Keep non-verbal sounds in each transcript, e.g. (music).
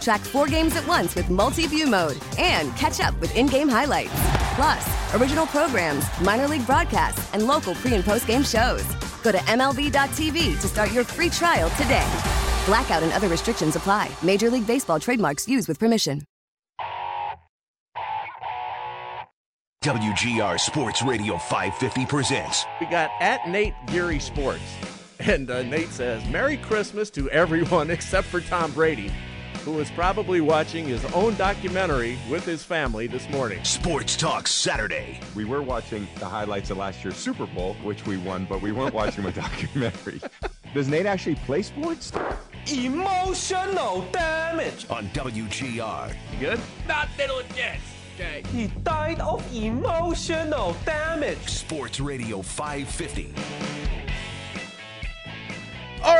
Track four games at once with multi view mode and catch up with in game highlights. Plus, original programs, minor league broadcasts, and local pre and post game shows. Go to MLB.tv to start your free trial today. Blackout and other restrictions apply. Major League Baseball trademarks used with permission. WGR Sports Radio 550 presents. We got at Nate Geary Sports. And uh, Nate says, Merry Christmas to everyone (laughs) except for Tom Brady, who is probably watching his own documentary with his family this morning. Sports Talk Saturday. We were watching the highlights of last year's Super Bowl, which we won, but we weren't watching a (laughs) documentary. (laughs) Does Nate actually play sports? Emotional damage. On WGR. You good? Not little jets. Okay. He died of emotional damage. Sports Radio 550.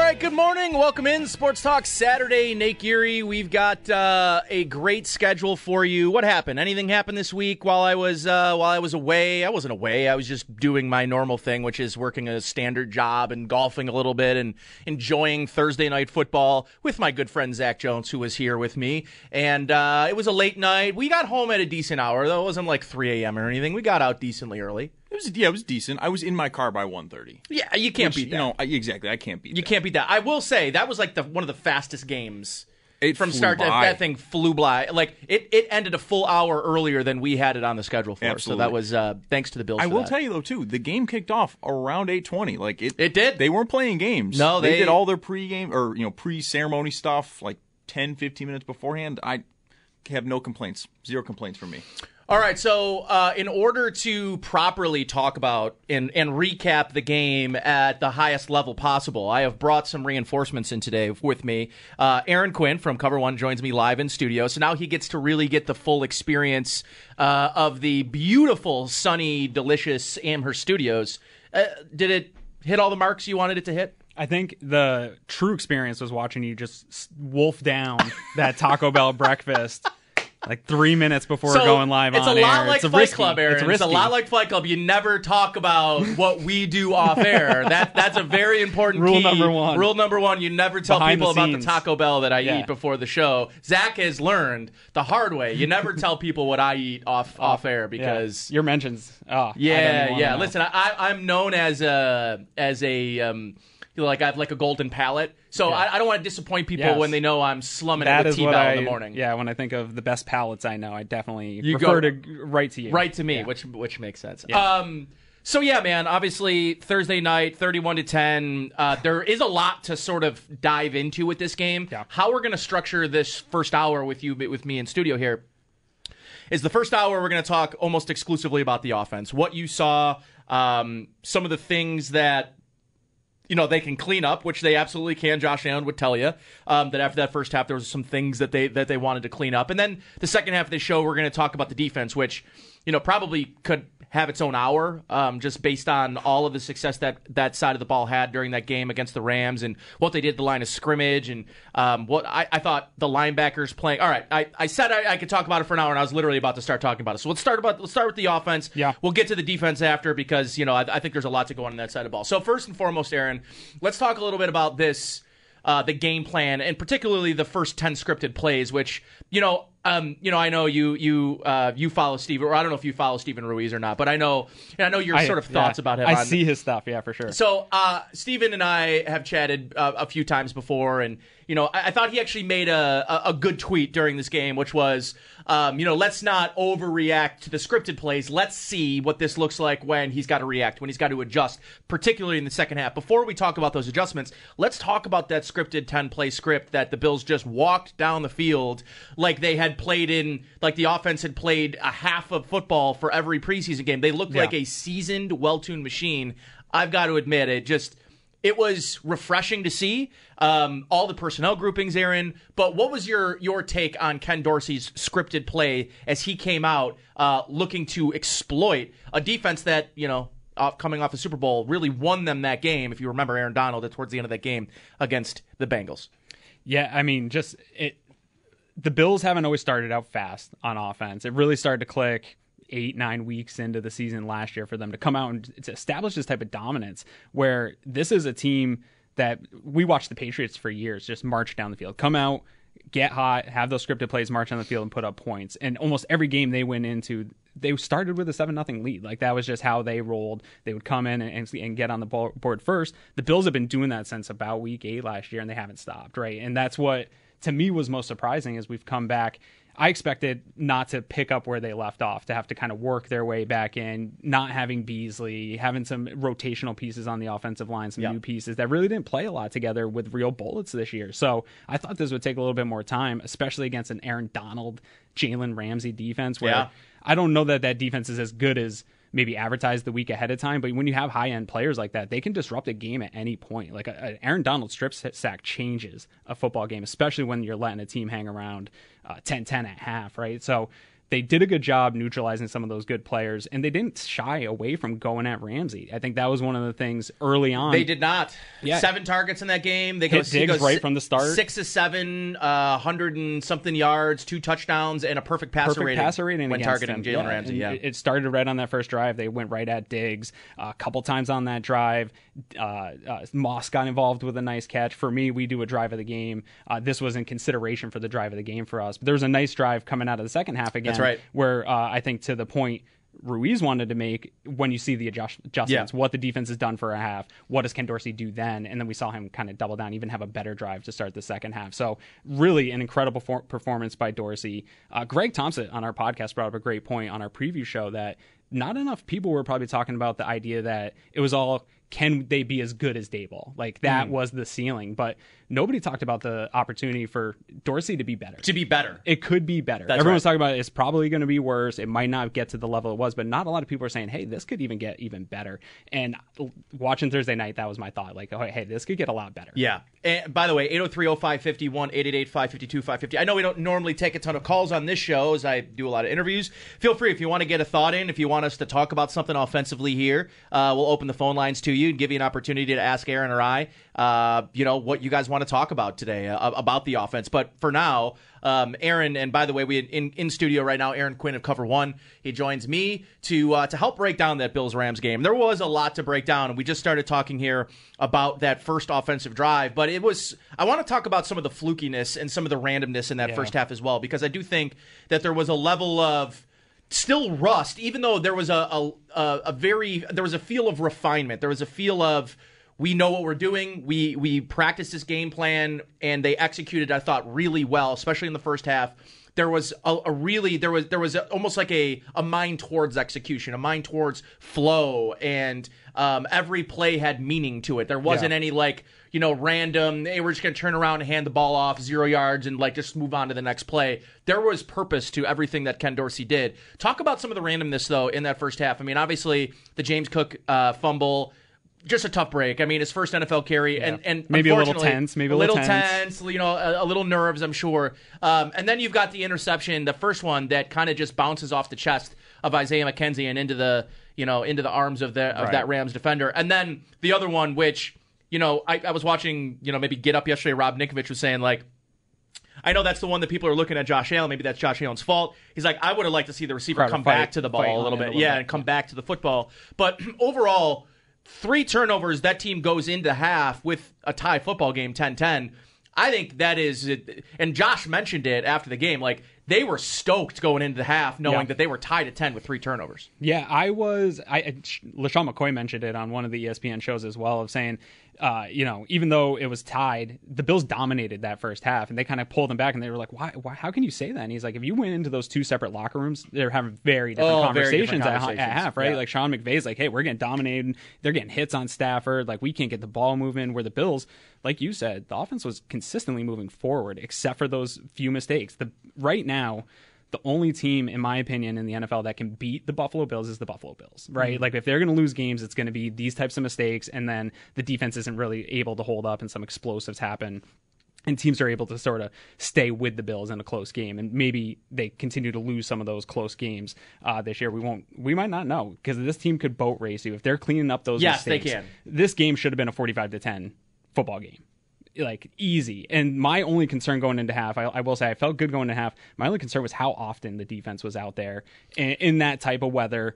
Right, good morning. Welcome in Sports Talk Saturday. Nate Geary, we've got uh, a great schedule for you. What happened? Anything happened this week while I was uh, while I was away? I wasn't away. I was just doing my normal thing, which is working a standard job and golfing a little bit and enjoying Thursday night football with my good friend Zach Jones, who was here with me. And uh, it was a late night. We got home at a decent hour, though. It wasn't like 3 a.m. or anything. We got out decently early. It was yeah, it was decent. I was in my car by 1.30. Yeah, you can't Which, beat that. You know, I, exactly. I can't beat. You that. can't beat that. I will say that was like the one of the fastest games. It from start to that thing flew by. Like it, it ended a full hour earlier than we had it on the schedule for. Absolutely. So that was uh, thanks to the Bills. I will that. tell you though too, the game kicked off around 8:20. Like it, It did. They weren't playing games. No, they- did all their pre-game or you know pre-ceremony stuff like 10, 15 minutes beforehand. I have no complaints. Zero complaints from me. All right, so uh, in order to properly talk about and, and recap the game at the highest level possible, I have brought some reinforcements in today with me. Uh, Aaron Quinn from Cover One joins me live in studio, so now he gets to really get the full experience uh, of the beautiful, sunny, delicious Amherst studios. Uh, did it hit all the marks you wanted it to hit? I think the true experience was watching you just wolf down that Taco Bell (laughs) breakfast like three minutes before So, going live it's on a lot air. like it's a Fight risky. Club, Aaron. It's, It's, a lot like Fight Club. You never talk about what we do off air. (laughs) That that's a very important Rule key. number one. Rule number one: you never tell Behind the people about the. Taco Bell that I Yeah. eat before the show. Zach has learned the hard way. You never tell (laughs) people what I eat off off air Yeah. because your mentions. Oh, yeah, yeah. know. Listen, I, I'm known as a as a um, like I have like a golden palate, so Yeah. I, I don't want to disappoint people Yes. when they know I'm slumming That it with is T-Bell I, in the morning. Yeah, when I think of the best palettes I know, I definitely You refer go- to right to you. right to me, Yeah. which which makes sense. Yeah. Um, so yeah, man. Obviously, Thursday night, thirty-one to ten. Uh, there is a lot to sort of dive into with this game. Yeah. How we're going to structure this first hour with you, with me in studio here, is the first hour we're going to talk almost exclusively about the offense, what you saw, um, some of the things that you know they can clean up, which they absolutely can. Josh Allen would tell you um, that after that first half, there was some things that they that they wanted to clean up, and then the second half of the show, we're going to talk about the defense, which you know probably could have its own hour, um, just based on all of the success that that side of the ball had during that game against the Rams and what they did at the line of scrimmage and um, what I, I thought the linebackers playing. All right, I, I said I, I could talk about it for an hour, and I was literally about to start talking about it. So let's start about let's start with the offense. Yeah. We'll get to the defense after because you know I, I think there's a lot to go on in that side of the ball. So first and foremost, Aaron, let's talk a little bit about this. Uh, the game plan and particularly the first 10 scripted plays which you know um, you know I know you you uh, you follow Steve or I don't know if you follow Steven Ruiz or not but I know and I know your I- sort of yeah. thoughts about him I on- see his stuff. Yeah, for sure. so, uh, Steven and I have chatted uh, a few times before, and you know, I, I thought he actually made a, a, a good tweet during this game, which was, um, you know, let's not overreact to the scripted plays. Let's see what this looks like when he's got to react, when he's got to adjust, particularly in the second half. Before we talk about those adjustments, let's talk about that scripted 10 play script that the Bills just walked down the field like they had played in, like the offense had played a half of football for every preseason game. They looked Yeah. like a seasoned, well tuned machine. I've got to admit, it just it was refreshing to see um, all the personnel groupings, Aaron. But what was your your take on Ken Dorsey's scripted play as he came out uh, looking to exploit a defense that you know. Off, coming off the Super Bowl, really won them that game. If you remember Aaron Donald towards the end of that game against the Bengals. Yeah, I mean, just it. The Bills haven't always started out fast on offense. It really started to click eight, nine weeks into the season last year for them to come out and to establish this type of dominance. Where this is a team that we watched the Patriots for years just march down the field, come out, get hot, have those scripted plays, march on the field, and put up points. And almost every game they went into, they started with a seven nothing lead. Like that was just how they rolled. They would come in and, and, get on the board first. The Bills have been doing that since about week eight last year, and they haven't stopped. Right, and that's what to me was most surprising as we've come back. I expected not to pick up where they left off, to have to kind of work their way back in, not having Beasley, having some rotational pieces on the offensive line, some Yeah. new pieces that really didn't play a lot together with real bullets this year. So I thought this would take a little bit more time, especially against an Aaron Donald, Jalen Ramsey defense, where Yeah. I don't know that that defense is as good as maybe advertised the week ahead of time. But when you have high end players like that, they can disrupt a game at any point. Like a, a Aaron Donald strip sack changes a football game, especially when you're letting a team hang around uh, 10-10 at half, right? So they did a good job neutralizing some of those good players, and they didn't shy away from going at Ramsey. I think that was one of the things early on. They did not. Yeah. Seven targets in that game. They Hit go he Diggs goes right si- from the start. Six to seven, uh, hundred and something yards, two touchdowns, and a perfect passer perfect rating. passer rating when targeting. Jalen Yeah, Ramsey. Yeah, it- started right on that first drive. They went right at Diggs uh, a couple times on that drive. Uh, uh, Moss got involved with a nice catch. For me, we do a drive of the game. Uh, this was in consideration for the drive of the game for us. But there was a nice drive coming out of the second half again. That's right. Where uh, I think to the point. Ruiz wanted to make when you see the adjust- adjustments, what the defense has done for a half, what does Ken Dorsey do then? And then we saw him kind of double down, even have a better drive to start the second half. So, really, an incredible for- performance by Dorsey. Uh, Greg Thompson on our podcast brought up a great point on our preview show that not enough people were probably talking about the idea that it was all can they be as good as Daboll? Like that Mm. was the ceiling, but nobody talked about the opportunity for Dorsey to be better. to be better. It could be better. That's Everyone's right. talking about it's probably going to be worse. It might not get to the level it was, but not a lot of people are saying, "Hey, this could even get even better." And watching Thursday night, that was my thought. Like, oh, hey, this could get a lot better. Yeah. And by the way, 803-0551, 888-552-550. I know we don't normally take a ton of calls on this show as I do a lot of interviews. Feel free if you want to get a thought in, if you want us to talk about something offensively here, uh, we'll open the phone lines to you and give you an opportunity to ask Aaron or I, uh, you know, what you guys want to talk about today uh, about the offense. But for now, um, Aaron, and by the way, we in in studio right now, Aaron Quinn of Cover One. He joins me to uh, to help break down that Bills Rams game. There was a lot to break down, and we just started talking here about that first offensive drive. But it was I want to talk about some of the flukiness and some of the randomness in that Yeah. first half as well, because I do think that there was a level of still rust, even though there was a a, a, a very there was a feel of refinement. There was a feel of we know what we're doing. We we practiced this game plan and they executed. I thought really well, especially in the first half. There was a, a really there was there was a, almost like a a mind towards execution, a mind towards flow, and um, every play had meaning to it. There wasn't Yeah. any like you know random. Hey, we're just gonna turn around and hand the ball off zero yards and like just move on to the next play. There was purpose to everything that Ken Dorsey did. Talk about some of the randomness though in that first half. I mean, obviously the James Cook uh, fumble just a tough break. I mean, his first NFL carry, and and Maybe a little tense, maybe a little tense. you know, a, a little nerves, I'm sure. Um, and then you've got the interception, the first one that kind of just bounces off the chest of Isaiah McKenzie and into the you know into the arms of the of Right. that Rams defender, and then the other one, which you know, I, I was watching, you know, maybe Get Up yesterday. Rob Ninkovich was saying like. I know that's the one that people are looking at Josh Allen. Maybe that's Josh Allen's fault. He's like, I would have liked to see the receiver come fight- back to the ball a little it a bit. little yeah, bit, and come back to the football. But (clears throat) overall, three turnovers, that team goes into half with a tie football game 10 10. I think that is, and Josh mentioned it after the game. Like, they were stoked going into the half knowing Yeah. that they were tied at 10 with three turnovers. Yeah, I was. I LeSean McCoy mentioned it on one of the ESPN shows as well, of saying uh, you know, even though it was tied, the Bills dominated that first half, and they kind of pulled them back, and they were like, "Why? Why? How can you say that?" And he's like, "If you went into those two separate locker rooms, they're having very different Oh, very conversations, different at- conversations. At, half, right? Yeah. Like Sean McVay's like, "Hey, we're getting dominated. They're getting hits on Stafford. Like we can't get the ball moving." Where the Bills, like you said, the offense was consistently moving forward, except for those few mistakes. The right now the only team, in my opinion, in the NFL that can beat the Buffalo Bills is the Buffalo Bills, right? Mhm. Like if they're going to lose games, it's going to be these types of mistakes, and then the defense isn't really able to hold up, and some explosives happen. And teams are able to sort of stay with the Bills in a close game, and maybe they continue to lose some of those close games uh, this year. We won't, we might not know because this team could boat race you if they're cleaning up those. Yes, they mistakes, can. This game should have been a forty-five to ten football game like easy. And my only concern going into half, I, I will say, I felt good going into half. My only concern was how often the defense was out there in, in that type of weather.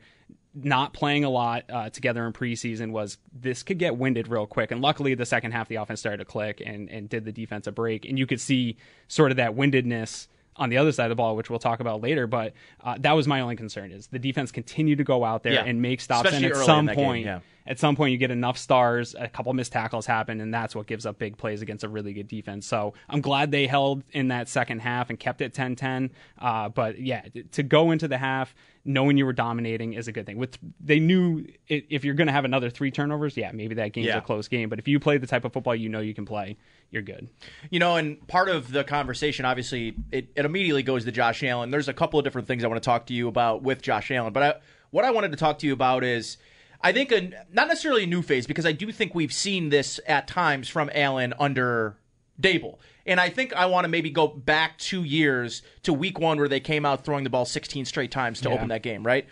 Not playing a lot uh, together in preseason was this could get winded real quick. And luckily, the second half, the offense started to click and, and did the defense a break. And you could see sort of that windedness on the other side of the ball, which we'll talk about later. But uh, that was my only concern: is the defense continued to go out there Yeah. and make stops, Especially and at some that game, point, yeah. At some point you get enough stars, a couple missed tackles happen, and that's what gives up big plays against a really good defense. So I'm glad they held in that second half and kept it 10-10. Uh, but yeah, to go into the half knowing you were dominating is a good thing. With they knew if you're going to have another three turnovers, yeah, maybe that game's Yeah. a close game. But if you play the type of football you know you can play, you're good. You know, and part of the conversation, obviously, it, it immediately goes to Josh Allen. There's a couple of different things I want to talk to you about with Josh Allen, but I, what I wanted to talk to you about is, I think, a, not necessarily a new phase, because I do think we've seen this at times from Allen under Daboll. And I think I want to maybe go back two years to week one where they came out throwing the ball 16 straight times to Yeah. open that game, right?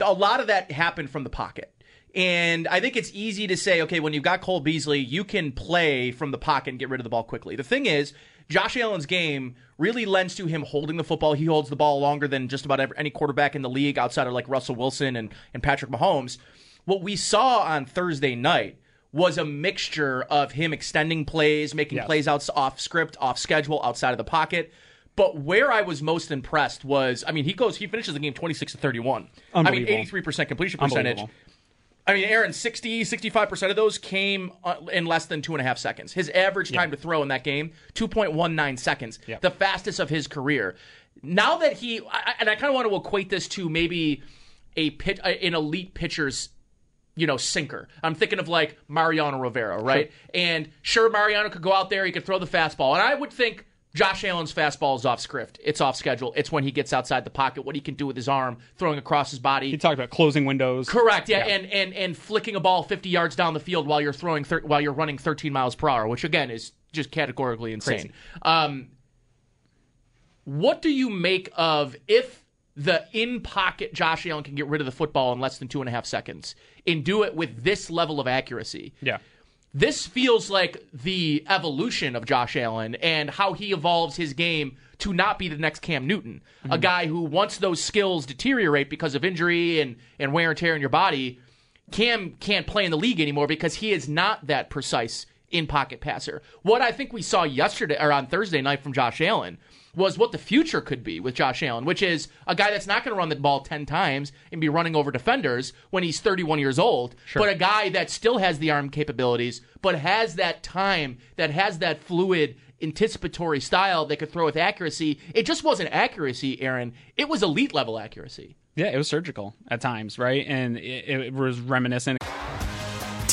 A lot of that happened from the pocket. And I think it's easy to say, okay, when you've got Cole Beasley, you can play from the pocket and get rid of the ball quickly. The thing is, Josh Allen's game really lends to him holding the football. He holds the ball longer than just about every, any quarterback in the league outside of like Russell Wilson and, and Patrick Mahomes. What we saw on Thursday night was a mixture of him extending plays, making Yes. plays out off script, off schedule, outside of the pocket. But where I was most impressed was, I mean, he goes, he finishes the game 26 to 31. I mean, 83% completion percentage. I mean, Aaron, 60, 65% of those came uh, in less than two and a half seconds. His average time to throw in that game, 2.19 seconds, Yep. the fastest of his career. Now that he, I, and I kind of want to equate this to maybe a pit, an elite pitcher's you know, sinker. I'm thinking of like Mariano Rivera, right? And sure, Mariano could go out there, he could throw the fastball. And I would think Josh Allen's fastball is off script. It's off schedule. It's when he gets outside the pocket, what he can do with his arm, throwing across his body. He talked about closing windows. Correct. Yeah, and and and flicking a ball 50 yards down the field while you're throwing thir- while you're running 13 miles per hour, which again is just categorically insane. Um, what do you make of if the in pocket Josh Allen can get rid of the football in less than two and a half seconds and do it with this level of accuracy? Yeah. This feels like the evolution of Josh Allen and how he evolves his game to not be the next Cam Newton, a mm-hmm. guy who once those skills deteriorate because of injury and, and wear and tear in your body, Cam can't play in the league anymore because he is not that precise in pocket passer. What I think we saw yesterday or on Thursday night from Josh Allen was what the future could be with Josh Allen, which is a guy that's not going to run the ball 10 times and be running over defenders when he's 31 years old, but a guy that still has the arm capabilities, but has that time, that has that fluid anticipatory style that could throw with accuracy. It just wasn't accuracy, Aaron. It was elite level accuracy. Yeah, it was surgical at times, right? And it, it was reminiscent.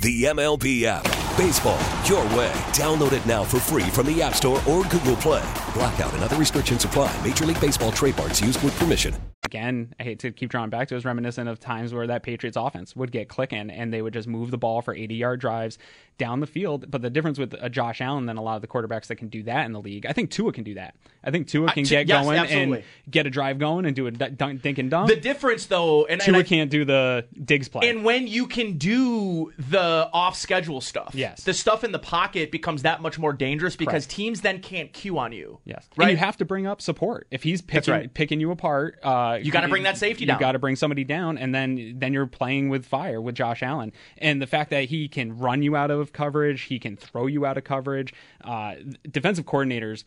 The MLB app. Baseball, your way. Download it now for free from the App Store or Google Play. Blackout and other restrictions apply. Major League Baseball trademarks used with permission. Again, I hate to keep drawing back to it, was reminiscent of times where that Patriots offense would get clicking and they would just move the ball for 80 yard drives down the field. But the difference with a Josh Allen than a lot of the quarterbacks that can do that in the league, I think Tua can do that. I think Tua can I- get yes, going absolutely. and get a drive going and do a dunk, dink and dunk. The difference, though, and, and Tua I- can't do the digs play. And when you can do the off schedule stuff, Yes. the stuff in the pocket becomes that much more dangerous because Correct. teams then can't cue on you. Yes, Right? And you have to bring up support if he's picking right. picking you apart. Uh, You gotta bring that safety down. you got to bring somebody down, and then then you're playing with fire with Josh Allen. And the fact that he can run you out of coverage, he can throw you out of coverage. Uh, defensive coordinators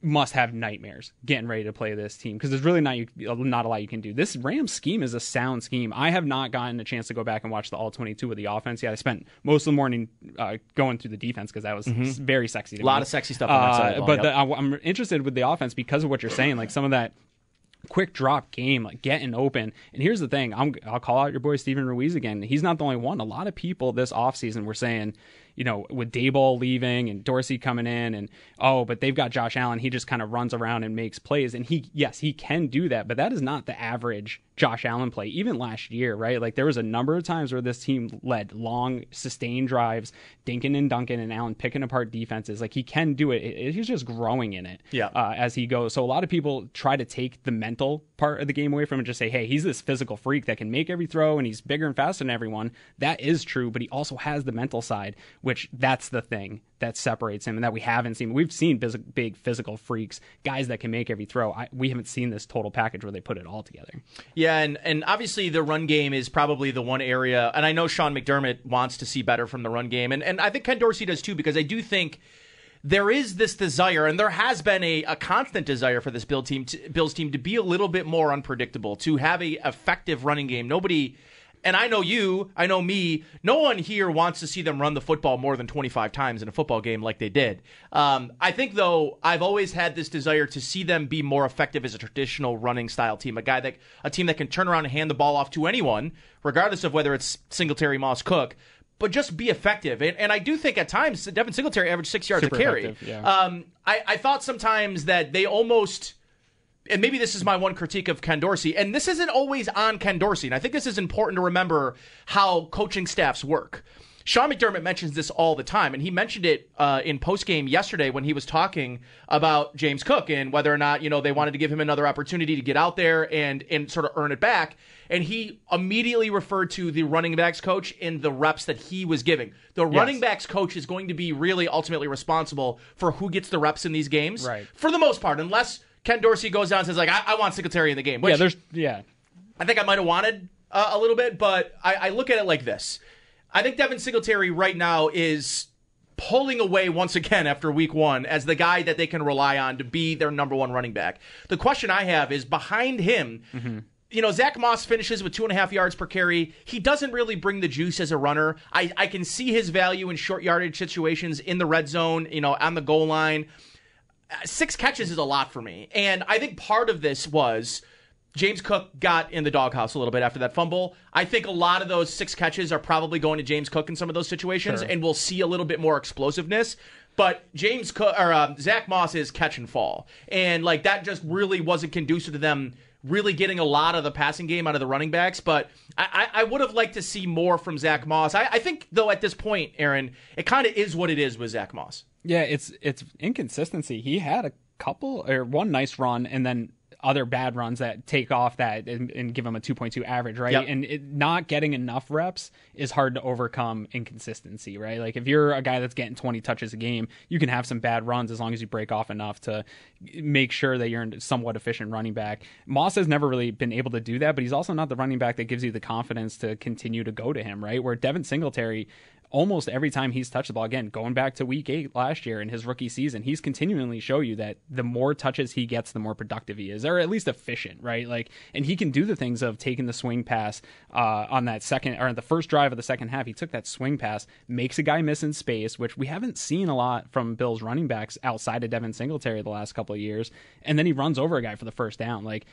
must have nightmares getting ready to play this team because there's really not you, not a lot you can do. This Rams scheme is a sound scheme. I have not gotten a chance to go back and watch the all 22 of the offense yet. I spent most of the morning uh, going through the defense because that was Mhm. very sexy. To A lot me. of sexy stuff on that side of the Uh, But yep. the, I, I'm interested with the offense because of what you're saying. Like some of that quick drop game, like getting open. And here's the thing: I'm, I'll call out your boy Steven Ruiz again. He's not the only one. A lot of people this offseason were saying, you know, with Daboll leaving and Dorsey coming in, and oh, but they've got Josh Allen. He just kind of runs around and makes plays. And he, yes, he can do that, but that is not the average Josh Allen play. Even last year, right? Like there was a number of times where this team led long, sustained drives, Dinkin and Duncan and Allen picking apart defenses. Like he can do it. He's just growing in it Yeah. uh, as he goes. So a lot of people try to take the mental part of the game away from and just say, hey, he's this physical freak that can make every throw and he's bigger and faster than everyone. That is true, but he also has the mental side, which that's the thing that separates him and that we haven't seen. We've seen big, big physical freaks, guys that can make every throw. I, we haven't seen this total package where they put it all together. Yeah, and, and obviously the run game is probably the one area, and I know Sean McDermott wants to see better from the run game, and, and I think Ken Dorsey does too, because I do think there is this desire, and there has been a, a constant desire for this Bill team, to, Bills team to be a little bit more unpredictable, to have a effective running game. Nobody, and I know you, I know me, no one here wants to see them run the football more than 25 times in a football game like they did. Um, I think, though, I've always had this desire to see them be more effective as a traditional running style team, a guy that, a team that can turn around and hand the ball off to anyone, regardless of whether it's Singletary, Moss, Cook. But just be effective, and, and I do think at times Devin Singletary averaged six yards Super a carry. yeah. Um, I, I thought sometimes that they almost and maybe this is my one critique of Ken Dorsey, and this isn't always on Ken Dorsey, and I think this is important to remember how coaching staffs work. Sean McDermott mentions this all the time, and he mentioned it uh, in postgame yesterday when he was talking about James Cook and whether or not you know they wanted to give him another opportunity to get out there and and sort of earn it back. And he immediately referred to the running backs coach in the reps that he was giving. The running backs coach is going to be really ultimately responsible for who gets the reps in these games, Right. For the most part, unless Ken Dorsey goes down and says like, "I, I want Singletary in the game." Which yeah, there's yeah. I think I might have wanted uh, a little bit, but I, I look at it like this. I think Devin Singletary right now is pulling away once again after week one as the guy that they can rely on to be their number one running back. The question I have is behind him. You know, Zach Moss finishes with two and a half yards per carry. He doesn't really bring the juice as a runner. I, I can see his value in short yardage situations in the red zone, you know, on the goal line uh, six catches is a lot for me. And I think part of this was James Cook got in the doghouse a little bit after that fumble. I think a lot of those six catches are probably going to James Cook in some of those situations, Sure. and we'll see a little bit more explosiveness. But James Cook or um, Zach Moss is catch and fall, and like that just really wasn't conducive to them really getting a lot of the passing game out of the running backs. But I, I, I would have liked to see more from Zach Moss. I, I think though at this point, Aaron, it kind of is what it is with Zach Moss. Yeah, it's it's inconsistency. He had a couple or one nice run and then other bad runs that take off that and, and give him a 2.2 average, right? Yep. And it, not getting enough reps is hard to overcome inconsistency, right? Like if you're a guy that's getting 20 touches a game, you can have some bad runs as long as you break off enough to make sure that you're a somewhat efficient running back. Moss has never really been able to do that, but he's also not the running back that gives you the confidence to continue to go to him, right? Where Devin Singletary almost every time he's touched the ball, again, going back to week eight last year in his rookie season, he's continually show you that the more touches he gets, the more productive he is, or at least efficient, right? Like, and he can do the things of taking the swing pass uh, on that second or the first drive of the second half. He took that swing pass, makes a guy miss in space, which we haven't seen a lot from Bills running backs outside of Devin Singletary the last couple of years, and then he runs over a guy for the first down. Like,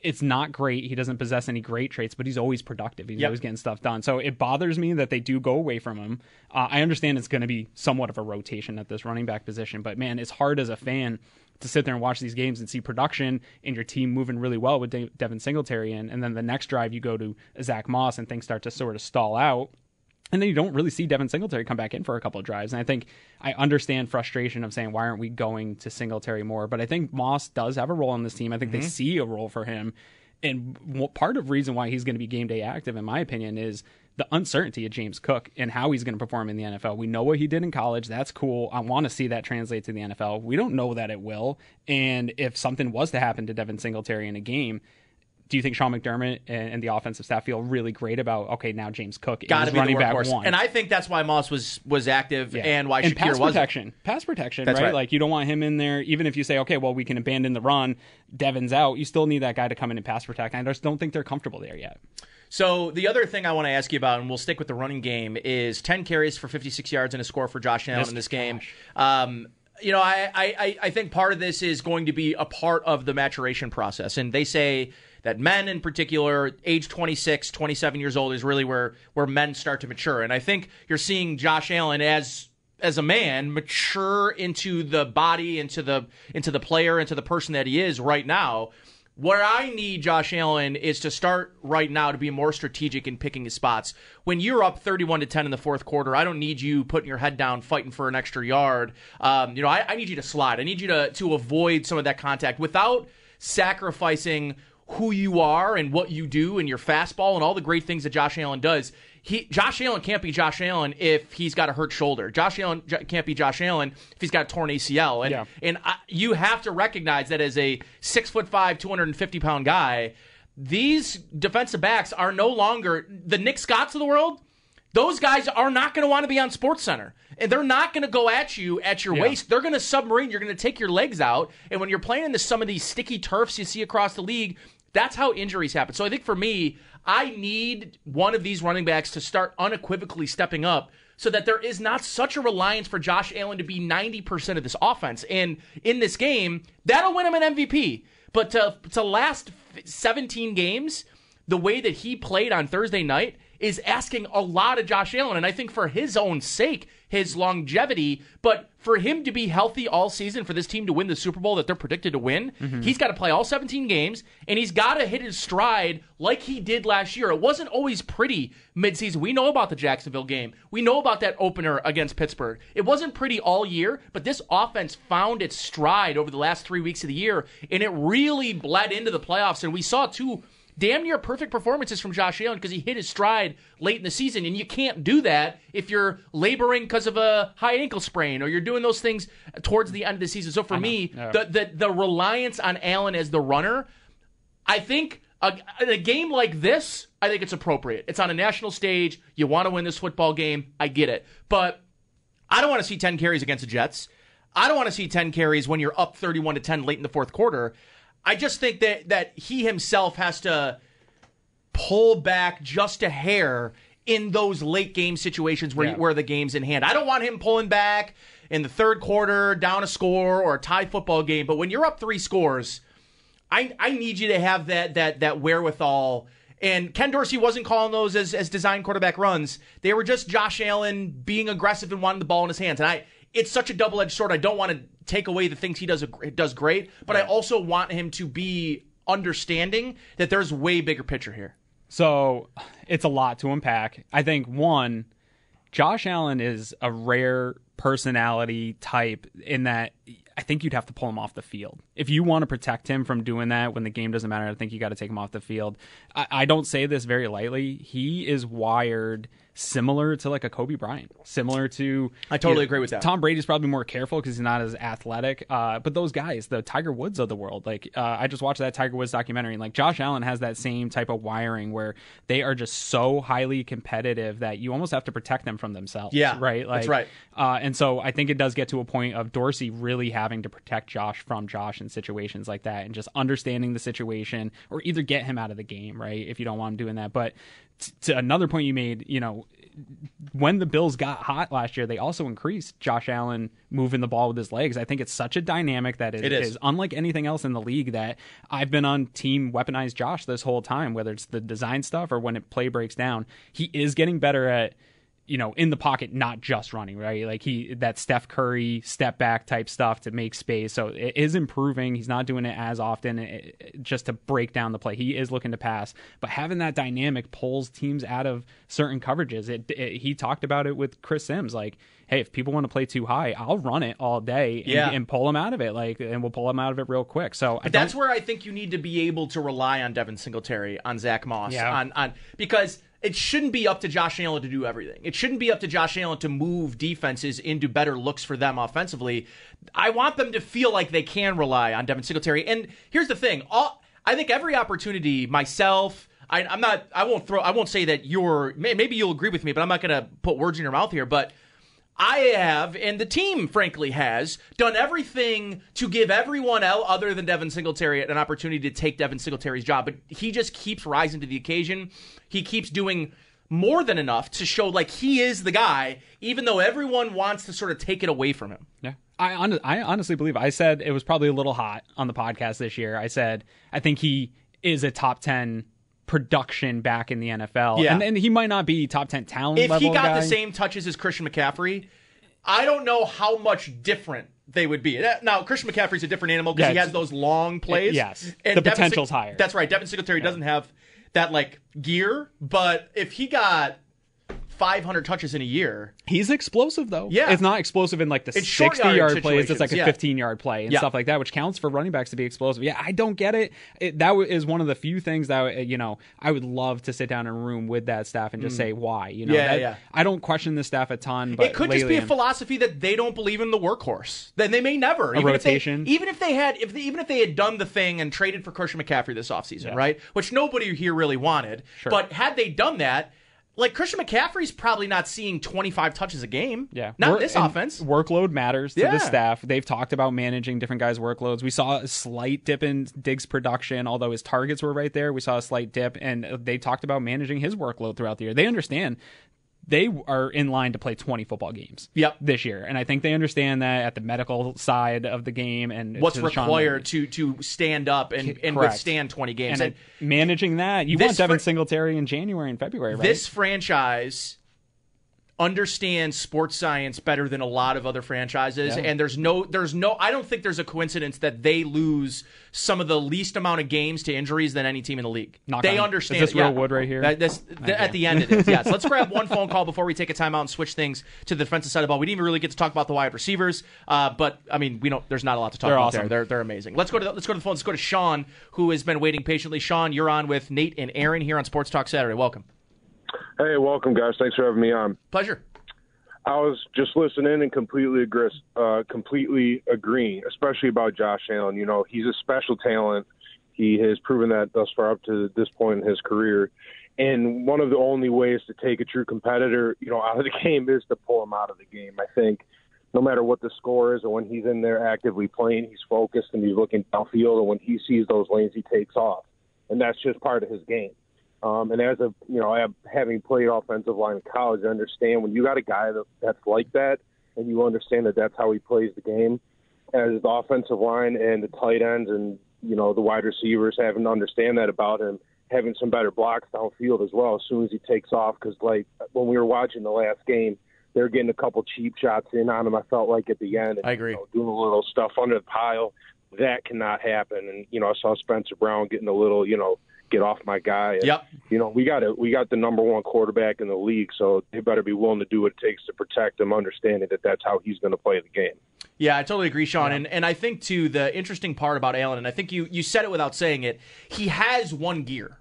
it's not great. He doesn't possess any great traits, but he's always productive. He's Yep. always getting stuff done. So it bothers me that they do go away from him. Uh, I understand it's going to be somewhat of a rotation at this running back position, but man, it's hard as a fan to sit there and watch these games and see production and your team moving really well with De- Devin Singletary in, and then the next drive you go to Zach Moss and things start to sort of stall out. And then you don't really see Devin Singletary come back in for a couple of drives. And I think I understand frustration of saying, why aren't we going to Singletary more? But I think Moss does have a role on this team. I think they Mhm. see a role for him. And part of reason why he's going to be game day active, in my opinion, is the uncertainty of James Cook and how he's going to perform in the NFL. We know what he did in college. That's cool. I want to see that translate to the NFL. We don't know that it will. And if something was to happen to Devin Singletary in a game, do you think Sean McDermott and, and the offensive staff feel really great about okay now James Cook is to be the running back workhorse, one and I think that's why Moss was was active Yeah. and why and Shakir pass wasn't. protection, pass protection, That's right? right. Like you don't want him in there, even if you say, okay, well, we can abandon the run. Devin's out. You still need that guy to come in and pass protect. I just don't think they're comfortable there yet. So the other thing I want to ask you about, and we'll stick with the running game, is 10 carries for 56 yards and a score for Josh Allen in this game. Um, you know, I, I, I- I think part of this is going to be a part of the maturation process. And they say that men in particular, age 26, 27 years old, is really where, where men start to mature. And I think you're seeing Josh Allen as as a man mature into the body, into the into the player, into the person that he is right now. Where I need Josh Allen is to start right now to be more strategic in picking his spots. When you're up 31 to 10 in the fourth quarter, I don't need you putting your head down fighting for an extra yard. Um, you know, I, I need you to slide. I need you to to avoid some of that contact without sacrificing who you are and what you do and your fastball and all the great things that Josh Allen does. He Josh Allen can't be Josh Allen if he's got a hurt shoulder. Josh Allen j- can't be Josh Allen if he's got a torn ACL. And Yeah. and I, you have to recognize that as a six foot five, two hundred and fifty pound guy, these defensive backs are no longer the Nick Scotts of the world. Those guys are not going to want to be on Sports Center. And they're not going to go at you at your Yeah. waist. They're going to submarine. You're going to take your legs out. And when you're playing into some of these sticky turfs you see across the league, that's how injuries happen. So I think for me, I need one of these running backs to start unequivocally stepping up so that there is not such a reliance for Josh Allen to be 90% of this offense. And in this game, that'll win him an MVP. But to, to last 17 games, the way that he played on Thursday night is asking a lot of Josh Allen. And I think for his own sake, his longevity, but for him to be healthy all season, for this team to win the Super Bowl that they're predicted to win, Mm-hmm. he's got to play all 17 games and he's got to hit his stride like he did last year. It wasn't always pretty midseason. We know about the Jacksonville game. We know about that opener against Pittsburgh. It wasn't pretty all year, but this offense found its stride over the last three weeks of the year and it really bled into the playoffs. And we saw two damn near perfect performances from Josh Allen because he hit his stride late in the season, and you can't do that if you're laboring because of a high ankle sprain or you're doing those things towards the end of the season. So for me, Yeah. the, the the reliance on Allen as the runner, I think a, a game like this, I think it's appropriate. It's on a national stage. You want to win this football game. I get it, but I don't want to see 10 carries against the Jets. I don't want to see 10 carries when you're up 31 to 10 late in the fourth quarter. I just think that that he himself has to pull back just a hair in those late game situations where Yeah. where the game's in hand. I don't want him pulling back in the third quarter, down a score or a tie football game, but when you're up 3 scores, I I need you to have that that that wherewithal. And Ken Dorsey wasn't calling those as, as design quarterback runs. They were just Josh Allen being aggressive and wanting the ball in his hands. And I, it's such a double edged sword. I don't want to take away the things he does does great, but I also want him to be understanding that there's way bigger picture here. So it's a lot to unpack. I think one, Josh Allen is a rare personality type in that I think you'd have to pull him off the field. If you want to protect him from doing that when the game doesn't matter, I think you got to take him off the field. I, I don't say this very lightly. He is wired similar to like a Kobe Bryant, similar to. I totally you know, agree with that. Tom Brady's probably more careful because he's not as athletic. Uh, but those guys, the Tiger Woods of the world, like uh, I just watched that Tiger Woods documentary, and like Josh Allen has that same type of wiring where they are just so highly competitive that you almost have to protect them from themselves. Yeah, right. Like, that's right. Uh, and so I think it does get to a point of Dorsey really having to protect Josh from Josh in situations like that, and just understanding the situation, or either get him out of the game, right? If you don't want him doing that, but t- to another point you made, you know, when the Bills got hot last year, they also increased Josh Allen moving the ball with his legs. I think it's such a dynamic that it, It is. is unlike anything else in the league that I've been on team weaponized Josh this whole time, whether it's the design stuff or when it play breaks down. He is getting better at you know, in the pocket, not just running, right? Like he that Steph Curry step back type stuff to make space. So it is improving. He's not doing it as often eh, eh, just to break down the play. He is looking to pass, but having that dynamic pulls teams out of certain coverages. It, it he talked about it with Chris Sims, like. Hey, if people want to play too high, I'll run it all day and, Yeah. and pull them out of it. Like, and we'll pull them out of it real quick. So that's where I think you need to be able to rely on Devin Singletary, on Zach Moss, Yeah. on on because it shouldn't be up to Josh Allen to do everything. It shouldn't be up to Josh Allen to move defenses into better looks for them offensively. I want them to feel like they can rely on Devin Singletary. And here's the thing: all, I think every opportunity, myself. I, I'm not. I won't throw. I won't say that you're. Maybe you'll agree with me, but I'm not going to put words in your mouth here. But I have, and the team, frankly, has done everything to give everyone else other than Devin Singletary an opportunity to take Devin Singletary's job. But he just keeps rising to the occasion. He keeps doing more than enough to show like he is the guy, even though everyone wants to sort of take it away from him. Yeah. I, hon- I honestly believe I said it was probably a little hot on the podcast this year. I said I think he is a top 10 production back in the NFL. Yeah. And, and he might not be top 10 talent If he got guy. the same touches as Christian McCaffrey, I don't know how much different they would be. Now, Christian McCaffrey's a different animal because Yeah, he has those long plays. yes. And The Devin potential's higher. That's right. Devin Singletary doesn't have that like gear, but if he got 500 touches in a year, He's explosive though. Yeah. It's not explosive in like the It's 60 yard yard plays. It's like a yeah. 15 yard play and Yeah. stuff like that, which counts for running backs to be explosive. Yeah, I don't get it. it that is one of the few things that, uh, you know, I would love to sit down in a room with that staff and just Mm. say why. You know, Yeah, that- yeah. I don't question the staff a ton, but it could just be a philosophy that they don't believe in the workhorse. Then they may never. A even if they- even if they had, if they, even if they had done the thing and traded for Christian McCaffrey this offseason, right? Which nobody here really wanted. Sure. But had they done that, like Christian McCaffrey's probably not seeing 25 touches a game. Yeah, Not Work- this offense. Workload matters to Yeah. the staff. They've talked about managing different guys' workloads. We saw a slight dip in Diggs' production, although his targets were right there. We saw a slight dip, and they talked about managing his workload throughout the year. They understand they are in line to play 20 football games yep. this year. And I think they understand that at the medical side of the game and What's required to to stand up and, and Correct. withstand 20 games. And, managing that, you want Devin fr- Singletary in January and February, right? This franchise understands sports science better than a lot of other franchises Yeah. and there's no there's no I don't think there's a coincidence that they lose some of the least amount of games to injuries than any team in the league. Knock they on- understand is this it, yeah. real wood right here? That- this- th- at the end it is. Yes. (laughs) Let's grab one phone call before we take a timeout and switch things to the defensive side of the ball. We didn't even really get to talk about the wide receivers, uh, but I mean, we don't there's not a lot to talk They're about awesome. there. They're they're amazing. Let's go to the, let's go to the phone. Let's go to Sean who has been waiting patiently. Sean, you're on with Nate and Aaron here on Sports Talk Saturday. Welcome. Hey, welcome, guys. Thanks for having me on. Pleasure. I was just listening and completely agree, uh, completely agreeing, especially about Josh Allen. You know, he's a special talent. He has proven that thus far up to this point in his career. And one of the only ways to take a true competitor, you know, (laughs) out of the game is to pull him out of the game. I think no matter what the score is or when he's in there actively playing, he's focused and he's looking downfield. And when he sees those lanes, he takes off. And that's just part of his game. Um, and as a you know, I have, having played offensive line in college, I understand when you got a guy that, that's like that, and you understand that that's how he plays the game. As the offensive line and the tight ends and you know the wide receivers having to understand that about him, having some better blocks downfield as well as soon as he takes off. Because like when we were watching the last game, they were getting a couple cheap shots in on him. I felt like at the end, and, I agree. You know, doing a little stuff under the pile. That cannot happen. And you know, I saw Spencer Brown getting a little, you know, get off my guy. And, Yep. You know, we got a, we got the number one quarterback in the league, so they better be willing to do what it takes to protect him, understanding that that's how he's going to play the game. Yeah, I totally agree, Sean. And and I think too the interesting part about Allen, and I think you you said it without saying it, he has one gear.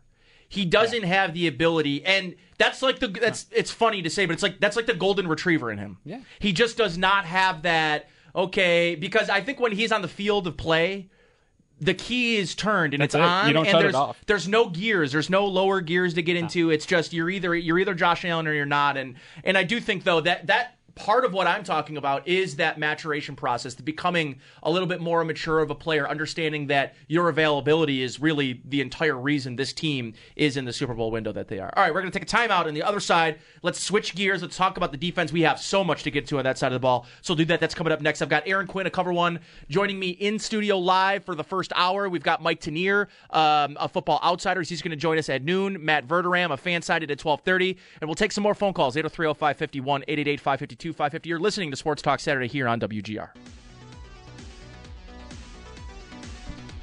He doesn't have the ability, and that's like the that's it's funny to say, but it's like that's like the golden retriever in him. Yeah. He just does not have that. Okay, because I think when he's on the field of play, the key is turned and That's it's it. on. You don't and shut it there's, off. There's no gears. There's no lower gears to get into. It's just you're either you're either Josh Allen or you're not. And and I do think though that that part of what I'm talking about is that maturation process, the becoming a little bit more mature of a player, understanding that your availability is really the entire reason this team is in the Super Bowl window that they are. All right, we're going to take a timeout on the other side. Let's switch gears. Let's talk about the defense. We have so much to get to on that side of the ball. So we'll do that. That's coming up next. I've got Aaron Quinn, a cover one, joining me in studio live for the first hour. We've got Mike Tanier, um, a football outsiders. He's going to join us at noon. Matt Verderame, a fan sided at 1230. And we'll take some more phone calls, 803-0551, 888-552-550. You're listening to Sports Talk Saturday here on WGR.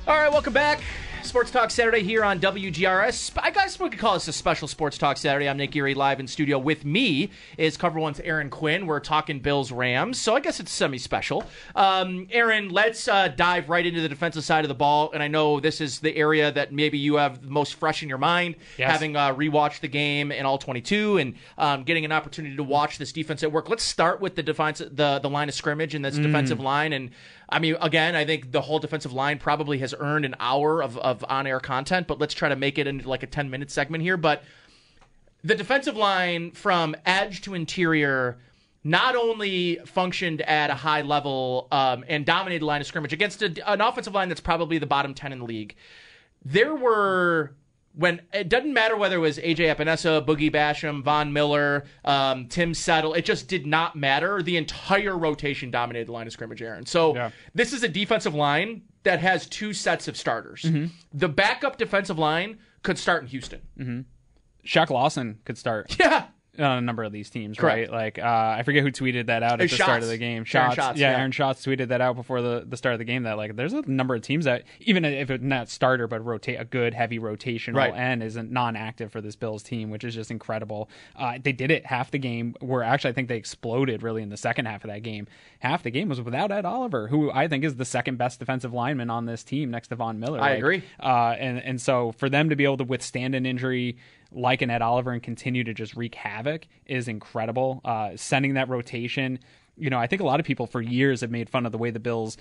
All right, welcome back. Sports Talk Saturday here on WGRS. I guess we could call this a special Sports Talk Saturday. I'm Nick Geary live in studio. With me is Cover One's Aaron Quinn. We're talking Bills Rams, so I guess it's semi special. Um, Aaron, let's uh, dive right into the defensive side of the ball. And I know this is the area that maybe you have the most fresh in your mind, Yes. having uh, rewatched the game in all 22 and um, getting an opportunity to watch this defense at work. Let's start with the defense, the the line of scrimmage and this Mm. defensive line. And I mean, again, I think the whole defensive line probably has earned an hour of, of on air content, but let's try to make it into like a 10 minute segment here. But the defensive line from edge to interior not only functioned at a high level um, and dominated line of scrimmage against a, an offensive line that's probably the bottom 10 in the league. There were when it doesn't matter whether it was AJ Epenesa, Boogie Basham, Von Miller, um, Tim Settle, it just did not matter. The entire rotation dominated the line of scrimmage, Aaron. So this is a defensive line that has two sets of starters. Mm-hmm. The backup defensive line could start in Houston. Mm-hmm. Shaq Lawson could start. (laughs) Yeah. On a number of these teams, Correct. right? Like uh, I forget who tweeted that out at It's the start of the game. Aaron Shots, yeah, yeah. Aaron Shots tweeted that out before the, the start of the game. That like there's a number of teams that even if it's not starter, but rotate a good heavy rotational Right. end isn't non-active for this Bills team, which is just incredible. Uh, they did it half the game. Where actually I think they exploded really in the second half of that game. Half the game was without Ed Oliver, who I think is the second best defensive lineman on this team next to Von Miller. I Like, agree. uh, and and so for them to be able to withstand an injury like an Ed Oliver and continue to just wreak havoc is incredible. Uh, sending that rotation, you know, I think a lot of people for years have made fun of the way the Bills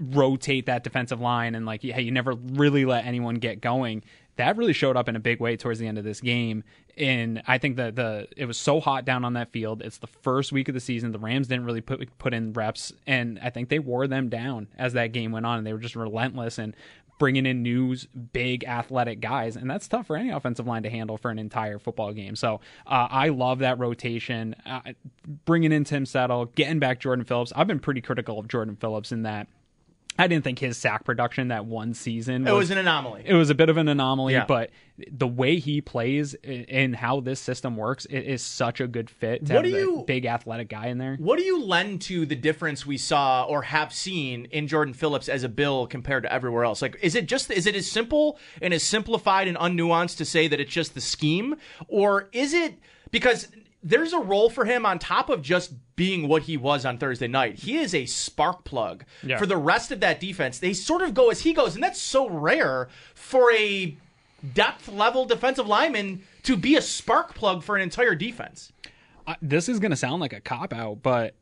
rotate that defensive line and like, hey, you never really let anyone get going. That really showed up in a big way towards the end of this game. And I think that the it was so hot down on that field. It's the first week of the season. The Rams didn't really put put in reps, and I think they wore them down as that game went on. And they were just relentless and bringing in new, big, athletic guys, and that's tough for any offensive line to handle for an entire football game. So uh, I love that rotation. Uh, bringing in Tim Settle, getting back Jordan Phillips. I've been pretty critical of Jordan Phillips in that. I didn't think his sack production that one season It was an anomaly. It was a bit of an anomaly, Yeah. but the way he plays and how this system works, it is such a good fit. To What have do a you- big athletic guy in there? What do you lend to the difference we saw or have seen in Jordan Phillips as a Bill compared to everywhere else? Like, is it just is it as simple and as simplified and unnuanced to say that it's just the scheme, or is it because there's a role for him on top of just being what he was on Thursday night. He is a spark plug Yeah. for the rest of that defense. They sort of go as he goes, and that's so rare for a depth level defensive lineman to be a spark plug for an entire defense. I- this is going to sound like a cop out, but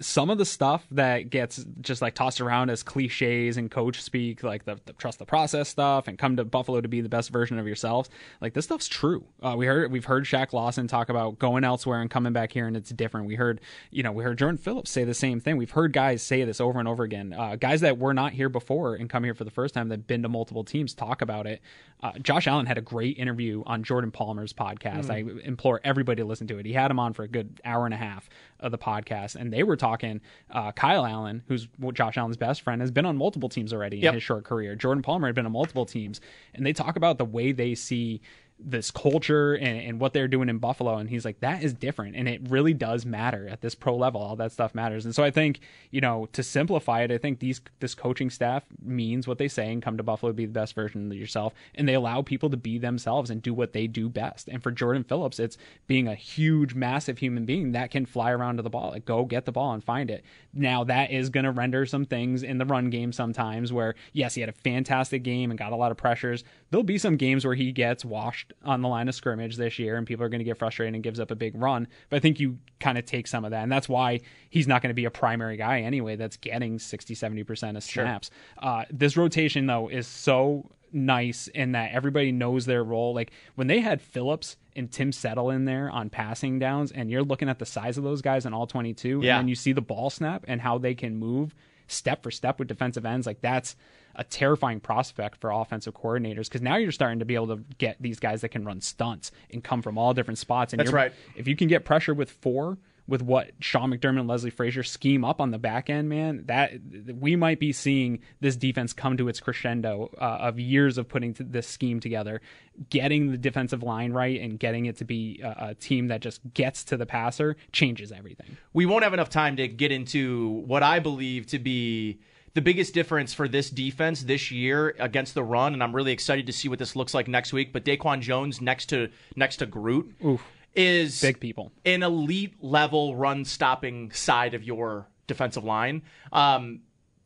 some of the stuff that gets just like tossed around as cliches and coach speak, like the, the trust the process stuff and come to Buffalo to be the best version of yourselves, like this stuff's true. Uh, we heard we've heard Shaq Lawson talk about going elsewhere and coming back here and it's different. We heard you know we heard Jordan Phillips say the same thing. We've heard guys say this over and over again. Uh, guys that were not here before and come here for the first time that've been to multiple teams talk about it. Uh, Josh Allen had a great interview on Jordan Palmer's podcast. Mm. I implore everybody to listen to it. He had him on for a good hour and a half of the podcast, and they were talking. Uh, Kyle Allen, who's Josh Allen's best friend, has been on multiple teams already Yep. in his short career. Jordan Palmer had been on multiple teams, and they talk about the way they see this culture and, and what they're doing in Buffalo. And he's like, that is different. And it really does matter at this pro level. All that stuff matters. And so I think, you know, to simplify it, I think these this coaching staff means what they say and come to Buffalo be the best version of yourself. And they allow people to be themselves and do what they do best. And for Jordan Phillips, it's being a huge, massive human being that can fly around to the ball. Like, go get the ball and find it. Now, that is to render some things in the run game sometimes where, yes, he had a fantastic game and got a lot of pressures. There'll be some games where he gets washed on the line of scrimmage this year and people are going to get frustrated and gives up a big run. But I think you kind of take some of that. And that's why he's not going to be a primary guy anyway that's getting 60, 70% of snaps. Sure. Uh, this rotation, though, is so nice in that everybody knows their role. Like when they had Phillips and Tim Settle in there on passing downs, and you're looking at the size of those guys in all 22, yeah. and then you see the ball snap and how they can move step for step with defensive ends, like that's a terrifying prospect for offensive coordinators because now you're starting to be able to get these guys that can run stunts and come from all different spots. And that's right. If you can get pressure with four, with what Sean McDermott and Leslie Frazier scheme up on the back end, man, that we might be seeing this defense come to its crescendo uh, of years of putting this scheme together, getting the defensive line right, and getting it to be a, a, team that just gets to the passer changes everything. We won't have enough time to get into what I believe to be the biggest difference for this defense this year against the run, and I'm really excited to see what this looks like next week. But Daquan Jones next to next to Groot. Oof is big people an elite level run stopping side of your defensive line. Um,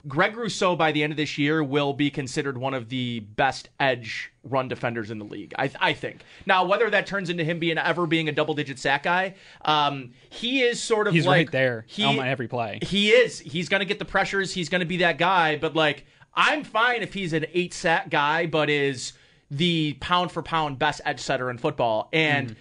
Greg Rousseau by the end of this year will be considered one of the best edge run defenders in the league. I, I think. Now, whether that turns into him being ever being a double digit sack guy, um, he is sort of he's like, right there he, on every play. He is. He's going to get the pressures. He's going to be that guy. But like, I'm fine if he's an eight sack guy, but is the pound for pound best edge setter in football and. Mm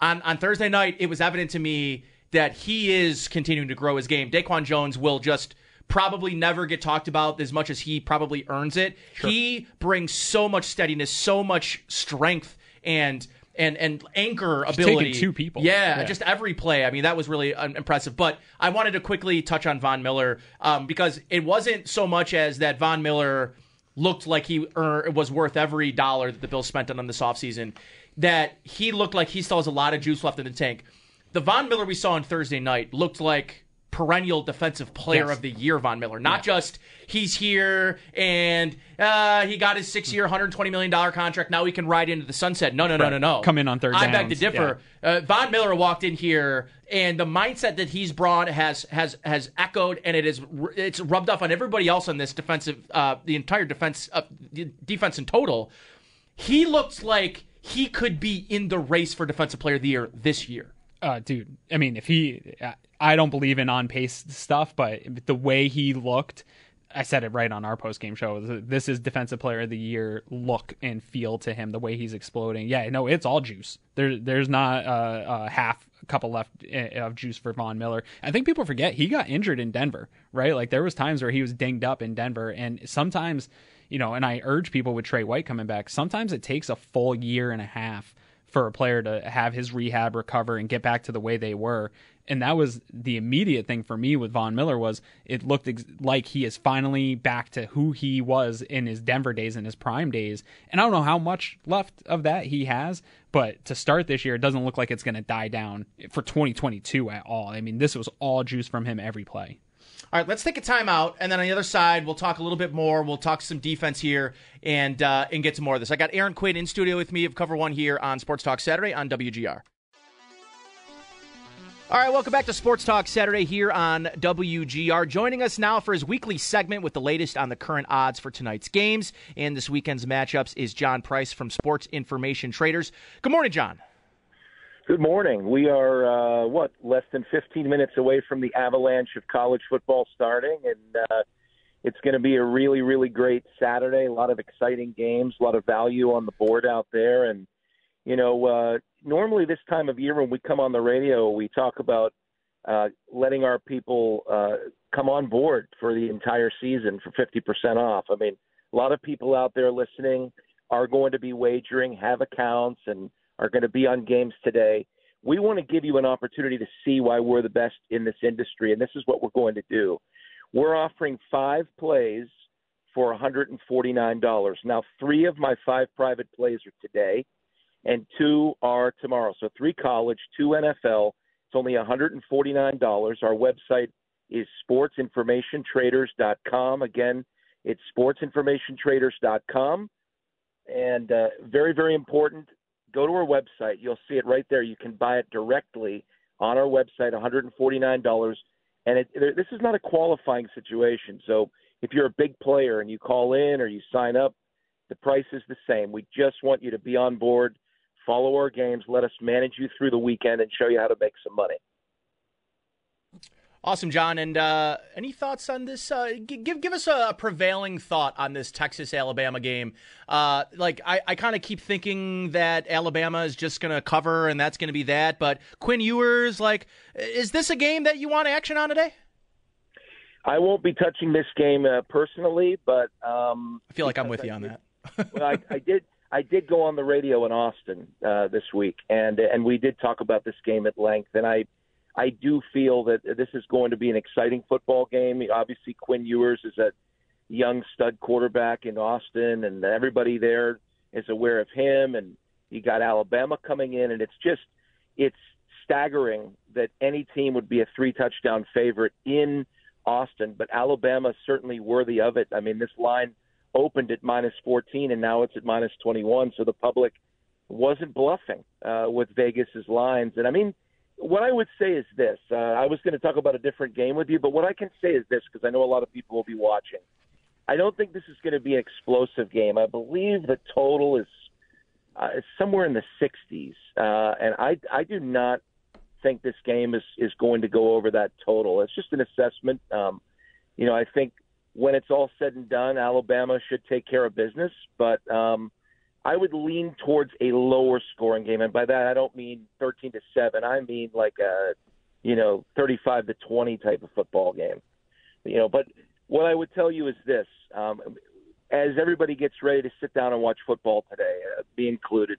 on, on Thursday night, it was evident to me that he is continuing to grow his game. Daquan Jones will just probably never get talked about as much as he probably earns it. Sure. He brings so much steadiness, so much strength, and and and anchor Just ability. two people. Yeah, yeah, just every play. I mean, that was really impressive. But I wanted to quickly touch on Von Miller um, because it wasn't so much as that Von Miller looked like he was worth every dollar that the Bills spent on him this offseason that he looked like he still has a lot of juice left in the tank. The Von Miller we saw on Thursday night looked like perennial defensive player yes. of the year, Von Miller. Not yeah. just he's here and uh, he got his six year, $120 million contract. Now he can ride into the sunset. No, no, no, no, no. Come in on third I downs. beg to differ. Yeah. Uh, Von Miller walked in here and the mindset that he's brought has has has echoed and it is it's rubbed off on everybody else on this defensive, uh, the entire defense, uh, defense in total. He looks like he could be in the race for defensive player of the year this year. Uh, dude, I mean, if he, I don't believe in on pace stuff, but the way he looked, I said it right on our post game show. This is defensive player of the year look and feel to him. The way he's exploding. Yeah, no, it's all juice. There, there's not a, a half couple left eh, of juice for Von Miller. I think people forget he got injured in Denver, right? Like there was times where he was dinged up in Denver, and sometimes you know, and I urge people with Tre White coming back, sometimes it takes a full year and a half for a player to have his rehab recover and get back to the way they were. And that was the immediate thing for me with Von Miller was it looked ex- like he is finally back to who he was in his Denver days in his prime days. And I don't know how much left of that he has, but to start this year, it doesn't look like it's going to die down for 2022 at all. I mean, this was all juice from him every play. All right, let's take a timeout, and then on the other side, we'll talk a little bit more. We'll talk some defense here and uh, and get to more of this. I got Aaron Quinn in studio with me of Cover One here on Sports Talk Saturday on WGR. All right, welcome back to Sports Talk Saturday here on WGR. Joining us now for his weekly segment with the latest on the current odds for tonight's games and this weekend's matchups is John Price from Sports Information Traders. Good morning, John. Good morning. We are uh, what less than 15 minutes away from the avalanche of college football starting, and uh, it's going to be a really, really great Saturday. A lot of exciting games, a lot of value on the board out there, and you know, uh, normally this time of year when we come on the radio, we talk about uh, letting our people uh, come on board for the entire season for 50% off. I mean, a lot of people out there listening are going to be wagering, have accounts, and are going to be on games today. We want to give you an opportunity to see why we're the best in this industry, and this is what we're going to do. We're offering five plays for $149. Now, three of my five private plays are today, and two are tomorrow. So three college, two NFL. It's only $149. Our website is sportsinformationtraders.com. Again, it's sportsinformationtraders.com. And uh, very, very important, go to our website. You'll see it right there. You can buy it directly on our website, $149. And it, this is not a qualifying situation. So if you're a big player and you call in or you sign up, the price is the same. We just want you to be on board, follow our games, let us manage you through the weekend, and show you how to make some money. Awesome, John. And uh, any thoughts on this? Uh, give give us a prevailing thought on this Texas Alabama game. Uh, like I, I kind of keep thinking that Alabama is just going to cover and that's going to be that. But Quinn Ewers, like, is this a game that you want action on today? I won't be touching this game uh, personally, but um, I feel like I'm with you on did, that. (laughs) well, I, I did. I did go on the radio in Austin uh, this week, and and we did talk about this game at length. And I I do feel that this is going to be an exciting football game. Obviously, Quinn Ewers is a young stud quarterback in Austin, and everybody there is aware of him. And you got Alabama coming in, and it's just it's staggering that any team would be a three touchdown favorite in Austin, but Alabama certainly worthy of it. I mean, this line opened at minus 14, and now it's at minus 21, so the public wasn't bluffing uh, with Vegas's lines. And I mean, what I would say is this: uh, I was going to talk about a different game with you, but what I can say is this because I know a lot of people will be watching. I don't think this is going to be an explosive game. I believe the total is uh, somewhere in the 60s, uh, and I I do not think this game is is going to go over that total. It's just an assessment. Um, you know, I think when it's all said and done, Alabama should take care of business, but um, I would lean towards a lower scoring game, and by that I don't mean 13 to seven. I mean like a you know 35 to 20 type of football game. You know, but what I would tell you is this: um, as everybody gets ready to sit down and watch football today, uh, be included.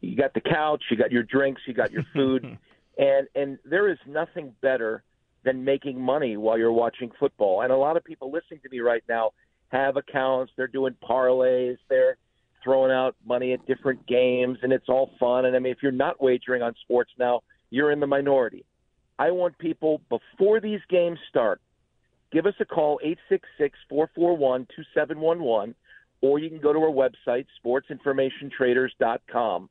You got the couch, you got your drinks, you got your food, (laughs) and and there is nothing better than making money while you're watching football. And a lot of people listening to me right now have accounts. They're doing parlays. They're throwing out money at different games, and it's all fun. And I mean, if you're not wagering on sports now, you're in the minority. I want people before these games start, give us a call 866-441-2711 or you can go to our website sportsinformationtraders.com.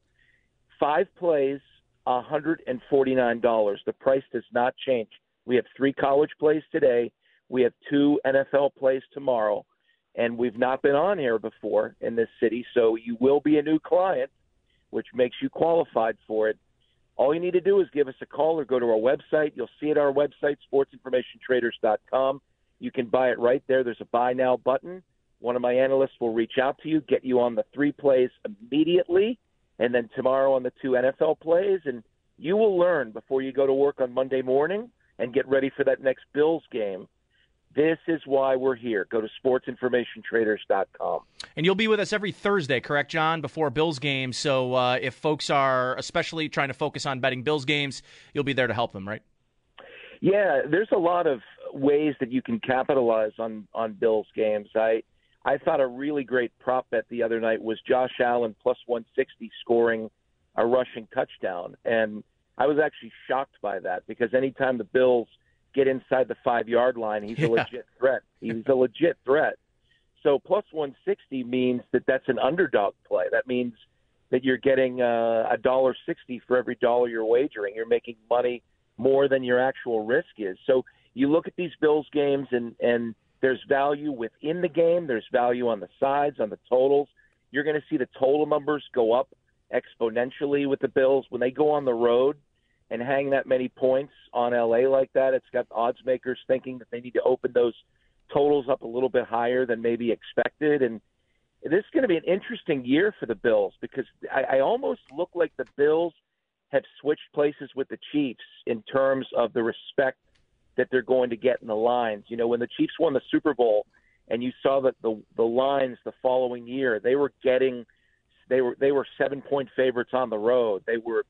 5 plays $149. The price does not change. We have 3 college plays today. We have 2 NFL plays tomorrow and we've not been on air before in this city, so you will be a new client, which makes you qualified for it. All you need to do is give us a call or go to our website. You'll see it at our website, sportsinformationtraders.com. You can buy it right there. There's a buy now button. One of my analysts will reach out to you, get you on the three plays immediately, and then tomorrow on the two NFL plays. And you will learn before you go to work on Monday morning and get ready for that next Bills game this is why we're here. Go to sportsinformationtraders.com. And you'll be with us every Thursday, correct, John, before Bills games. So uh, if folks are especially trying to focus on betting Bills games, you'll be there to help them, right? Yeah, there's a lot of ways that you can capitalize on on Bills games. I I thought a really great prop bet the other night was Josh Allen plus 160 scoring a rushing touchdown, and I was actually shocked by that because anytime the Bills – get inside the five yard line, he's yeah. a legit threat. He's a legit threat. So plus 160 means that that's an underdog play. That means that you're getting uh, a dollar sixty for every dollar you're wagering. You're making money more than your actual risk is. So you look at these Bills games, and and there's value within the game. There's value on the sides, on the totals. You're going to see the total numbers go up exponentially with the Bills when they go on the road and hang that many points on LA like that. It's got odds makers thinking that they need to open those totals up a little bit higher than maybe expected. And this is going to be an interesting year for the Bills because I, I almost look like the Bills have switched places with the Chiefs in terms of the respect that they're going to get in the lines. You know, when the Chiefs won the Super Bowl and you saw that the the lines the following year, they were getting they were they were seven point favorites on the road. They were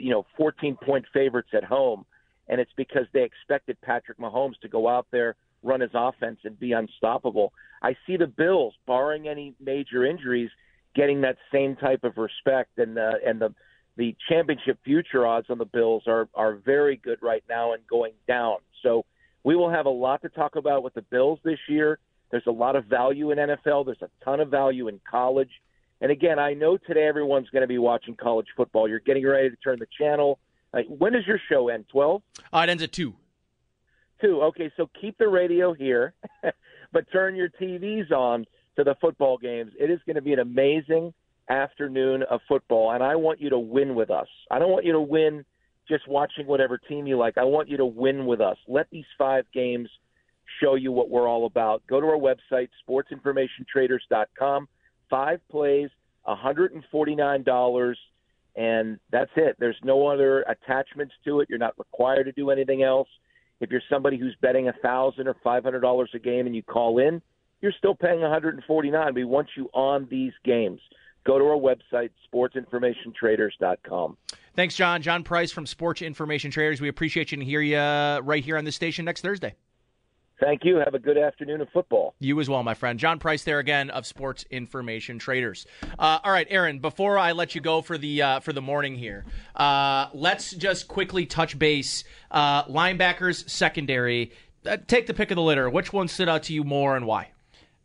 you know 14 point favorites at home, and it's because they expected Patrick Mahomes to go out there, run his offense, and be unstoppable. I see the Bills, barring any major injuries, getting that same type of respect, and uh, and the the championship future odds on the Bills are are very good right now and going down. So we will have a lot to talk about with the Bills this year. There's a lot of value in NFL. There's a ton of value in college. And again, I know today everyone's going to be watching college football. You're getting ready to turn the channel. When does your show end? Twelve? Uh, it ends at two. Two. Okay, so keep the radio here, (laughs) but turn your TVs on to the football games. It is going to be an amazing afternoon of football, and I want you to win with us. I don't want you to win just watching whatever team you like. I want you to win with us. Let these five games show you what we're all about. Go to our website, sportsinformationtraders.com. Five plays, $149, and that's it. There's no other attachments to it. You're not required to do anything else. If you're somebody who's betting a thousand or five hundred dollars a game and you call in, you're still paying 149. We want you on these games. Go to our website, sportsinformationtraders.com. Thanks, John. John Price from Sports Information Traders. We appreciate you and hear you right here on this station next Thursday. Thank you. Have a good afternoon of football. You as well, my friend. John Price there again of Sports Information Traders. Uh, all right, Aaron. Before I let you go for the uh, for the morning here, uh, let's just quickly touch base. Uh, linebackers, secondary. Uh, take the pick of the litter. Which one stood out to you more and why?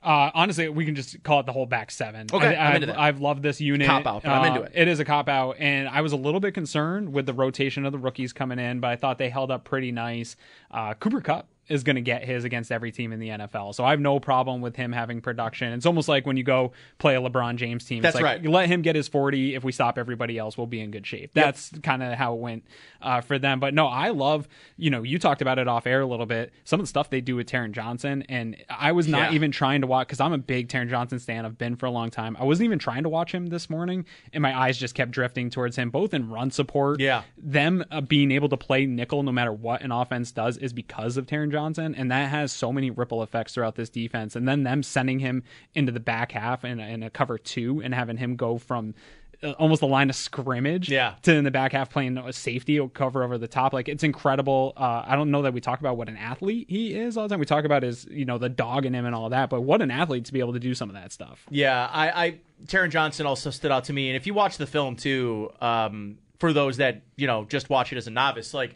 Uh, honestly, we can just call it the whole back seven. Okay, I, I'm I've, that. I've loved this unit. Cop out, but I'm into Uh, it. It is a cop out, and I was a little bit concerned with the rotation of the rookies coming in, but I thought they held up pretty nice. Uh, Cooper Kupp is going to get his against every team in the NFL, so I have no problem with him having production. It's almost like when you go play a LeBron James team. That's it's like, right. You let him get his forty. If we stop everybody else, we'll be in good shape. That's kind of how it went uh, for them. But no, I love. You know, you talked about it off air a little bit. Some of the stuff they do with Taron Johnson, and I was not Yeah. even trying to watch because I'm a big Taron Johnson stan. I've been for a long time. I wasn't even trying to watch him this morning, and my eyes just kept drifting towards him, both in run support. Yeah. them uh, being able to play nickel no matter what an offense does is because of Taron Johnson, and that has so many ripple effects throughout this defense. And then them sending him into the back half in, a- in a cover two and having him go from. uh, Almost the line of scrimmage, Yeah. To in the back half playing a safety or cover over the top, like it's incredible. Uh, I don't know that we talk about what an athlete he is all the time. We talk about his, you know, the dog in him and all that, but what an athlete to be able to do some of that stuff. Yeah, I, I Taron Johnson also stood out to me, and if you watch the film too, um, for those that you know just watch it as a novice, like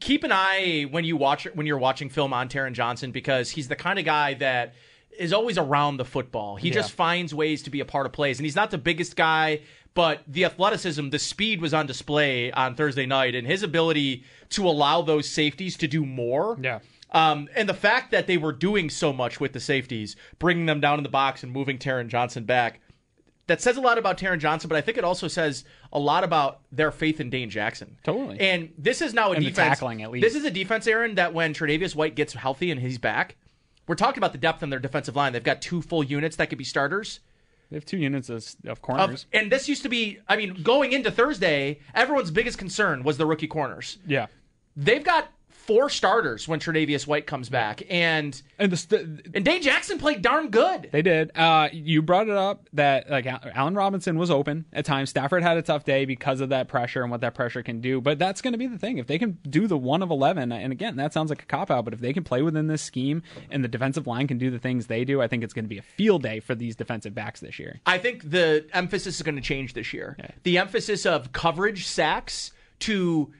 keep an eye when you watch when you're watching film on Taron Johnson because he's the kind of guy that is always around the football. He Yeah. just finds ways to be a part of plays, and he's not the biggest guy, but the athleticism, the speed was on display on Thursday night, and his ability to allow those safeties to do more. Yeah. Um, and the fact that they were doing so much with the safeties, bringing them down in the box and moving Taron Johnson back, that says a lot about Taron Johnson, but I think it also says a lot about their faith in Dane Jackson. Totally. And this is now a And defense. tackling, at least. This is a defense, Aaron, that when Tre'Davious White gets healthy and he's back, we're talking about the depth in their defensive line. They've got two full units that could be starters. They have two units of, of Of, corners. and this used to be, I mean, going into Thursday, everyone's biggest concern was the rookie corners. yeah. They've got four starters when Tre'Davious White comes back, and And the st- and Dane Jackson played darn good. They did. Uh, you brought it up that like Al- Allen Robinson was open at times. Stafford had a tough day because of that pressure and what that pressure can do. But that's going to be the thing. If they can do the one of eleven, and again, that sounds like a cop out. But if they can play within this scheme and the defensive line can do the things they do, I think it's going to be a field day for these defensive backs this year. I think the emphasis is going to change this year. The emphasis of coverage sacks to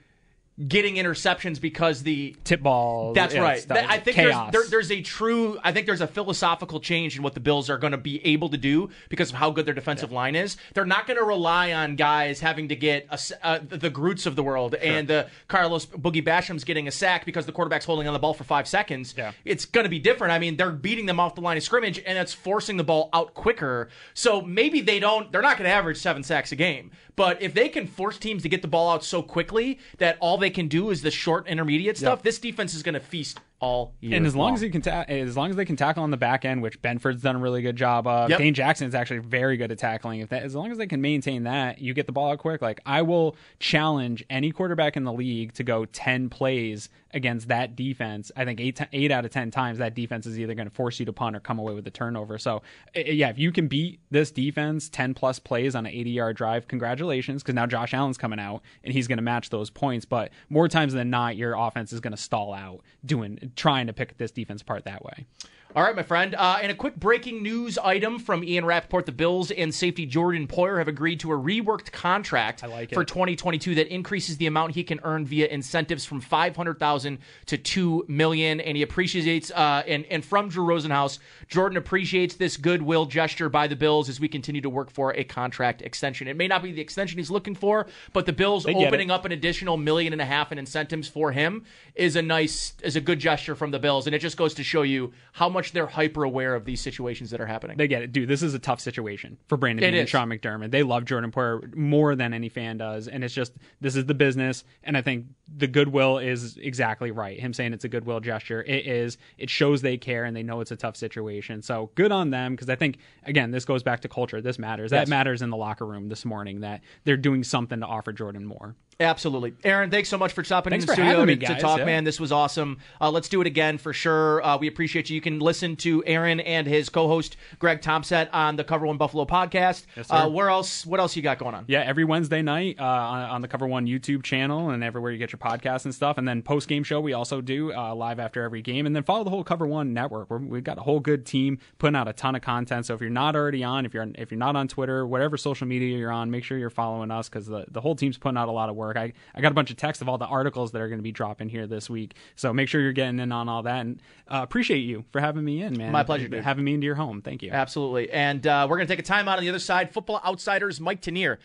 getting interceptions because the Tip ball. That's yeah, right. That- I think chaos. there's, there, there's a true. I think there's a philosophical change in what the Bills are going to be able to do because of how good their defensive line is. They're not going to rely on guys having to get a uh, the Groots of the world and the Carlos Boogie Basham's getting a sack because the quarterback's holding on the ball for five seconds. Yeah. It's going to be different. I mean, they're beating them off the line of scrimmage and it's forcing the ball out quicker. So maybe they don't. They're not going to average seven sacks a game. But if they can force teams to get the ball out so quickly that all they can do is the short intermediate stuff, this defense is going to feast all year. And as long long. as you can, ta- as long as they can tackle on the back end, which Benford's done a really good job of. Yep. Dane Jackson is actually very good at tackling. If that, as long as they can maintain that, you get the ball out quick. Like I will challenge any quarterback in the league to go ten plays against that defense. I think eight eight out of ten times that defense is either going to force you to punt or come away with a turnover. So yeah, if you can beat this defense ten plus plays on an eighty yard drive, congratulations, because now Josh Allen's coming out and he's going to match those points. But more times than not, your offense is going to stall out doing trying to pick this defense apart that way. All right, my friend. Uh, and a quick breaking news item from Ian Rapoport. The Bills and safety Jordan Poyer have agreed to a reworked contract like for 2022 that increases the amount he can earn via incentives from 500000 to 2 million. And he appreciates, uh, and, and from Drew Rosenhaus, Jordan appreciates this goodwill gesture by the Bills as we continue to work for a contract extension. It may not be the extension he's looking for, but the Bills opening it. up an additional million and a half in incentives for him is a nice, is a good gesture from the Bills. And it just goes to show you how much they're hyper aware of these situations that are happening. They get it, dude. This is a tough situation for Brandon It and is. Sean McDermott. They love Jordan Poyer more than any fan does, and it's just this is the business. And I think the goodwill is exactly right. Him saying it's a goodwill gesture, it is. It shows they care and they know it's a tough situation. So good on them because I think again this goes back to culture. This matters. Yes. That matters in the locker room this morning that they're doing something to offer Jordan more. Absolutely. Aaron, thanks so much for stopping Thanks in the for studio having me, to, guys. talk, Yeah. man. This was awesome. Uh, let's do it again for sure. Uh, we appreciate you. You can listen to Aaron and his co-host Greg Thompson on the Cover One Buffalo podcast. Yes, uh, where else? What else you got going on? Yeah, every Wednesday night uh, on, on the Cover One YouTube channel and everywhere you get your podcasts and stuff. And then post game show we also do uh, live after every game. And then follow the whole Cover One network. We're, we've got a whole good team putting out a ton of content. So if you're not already on, if you're if you're not on Twitter, whatever social media you're on, make sure you're following us because the, the whole team's putting out a lot of work. I, I got a bunch of texts of all the articles that are going to be dropping here this week. So make sure you're getting in on all that. And uh, appreciate you for having me in, man. My pleasure, dude. Having me into your home. Thank you. Absolutely. And uh, we're going to take a time out on the other side. Football Outsiders, Mike Tanier.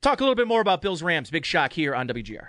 Talk a little bit more about Bills Rams. Big shock here on WGR.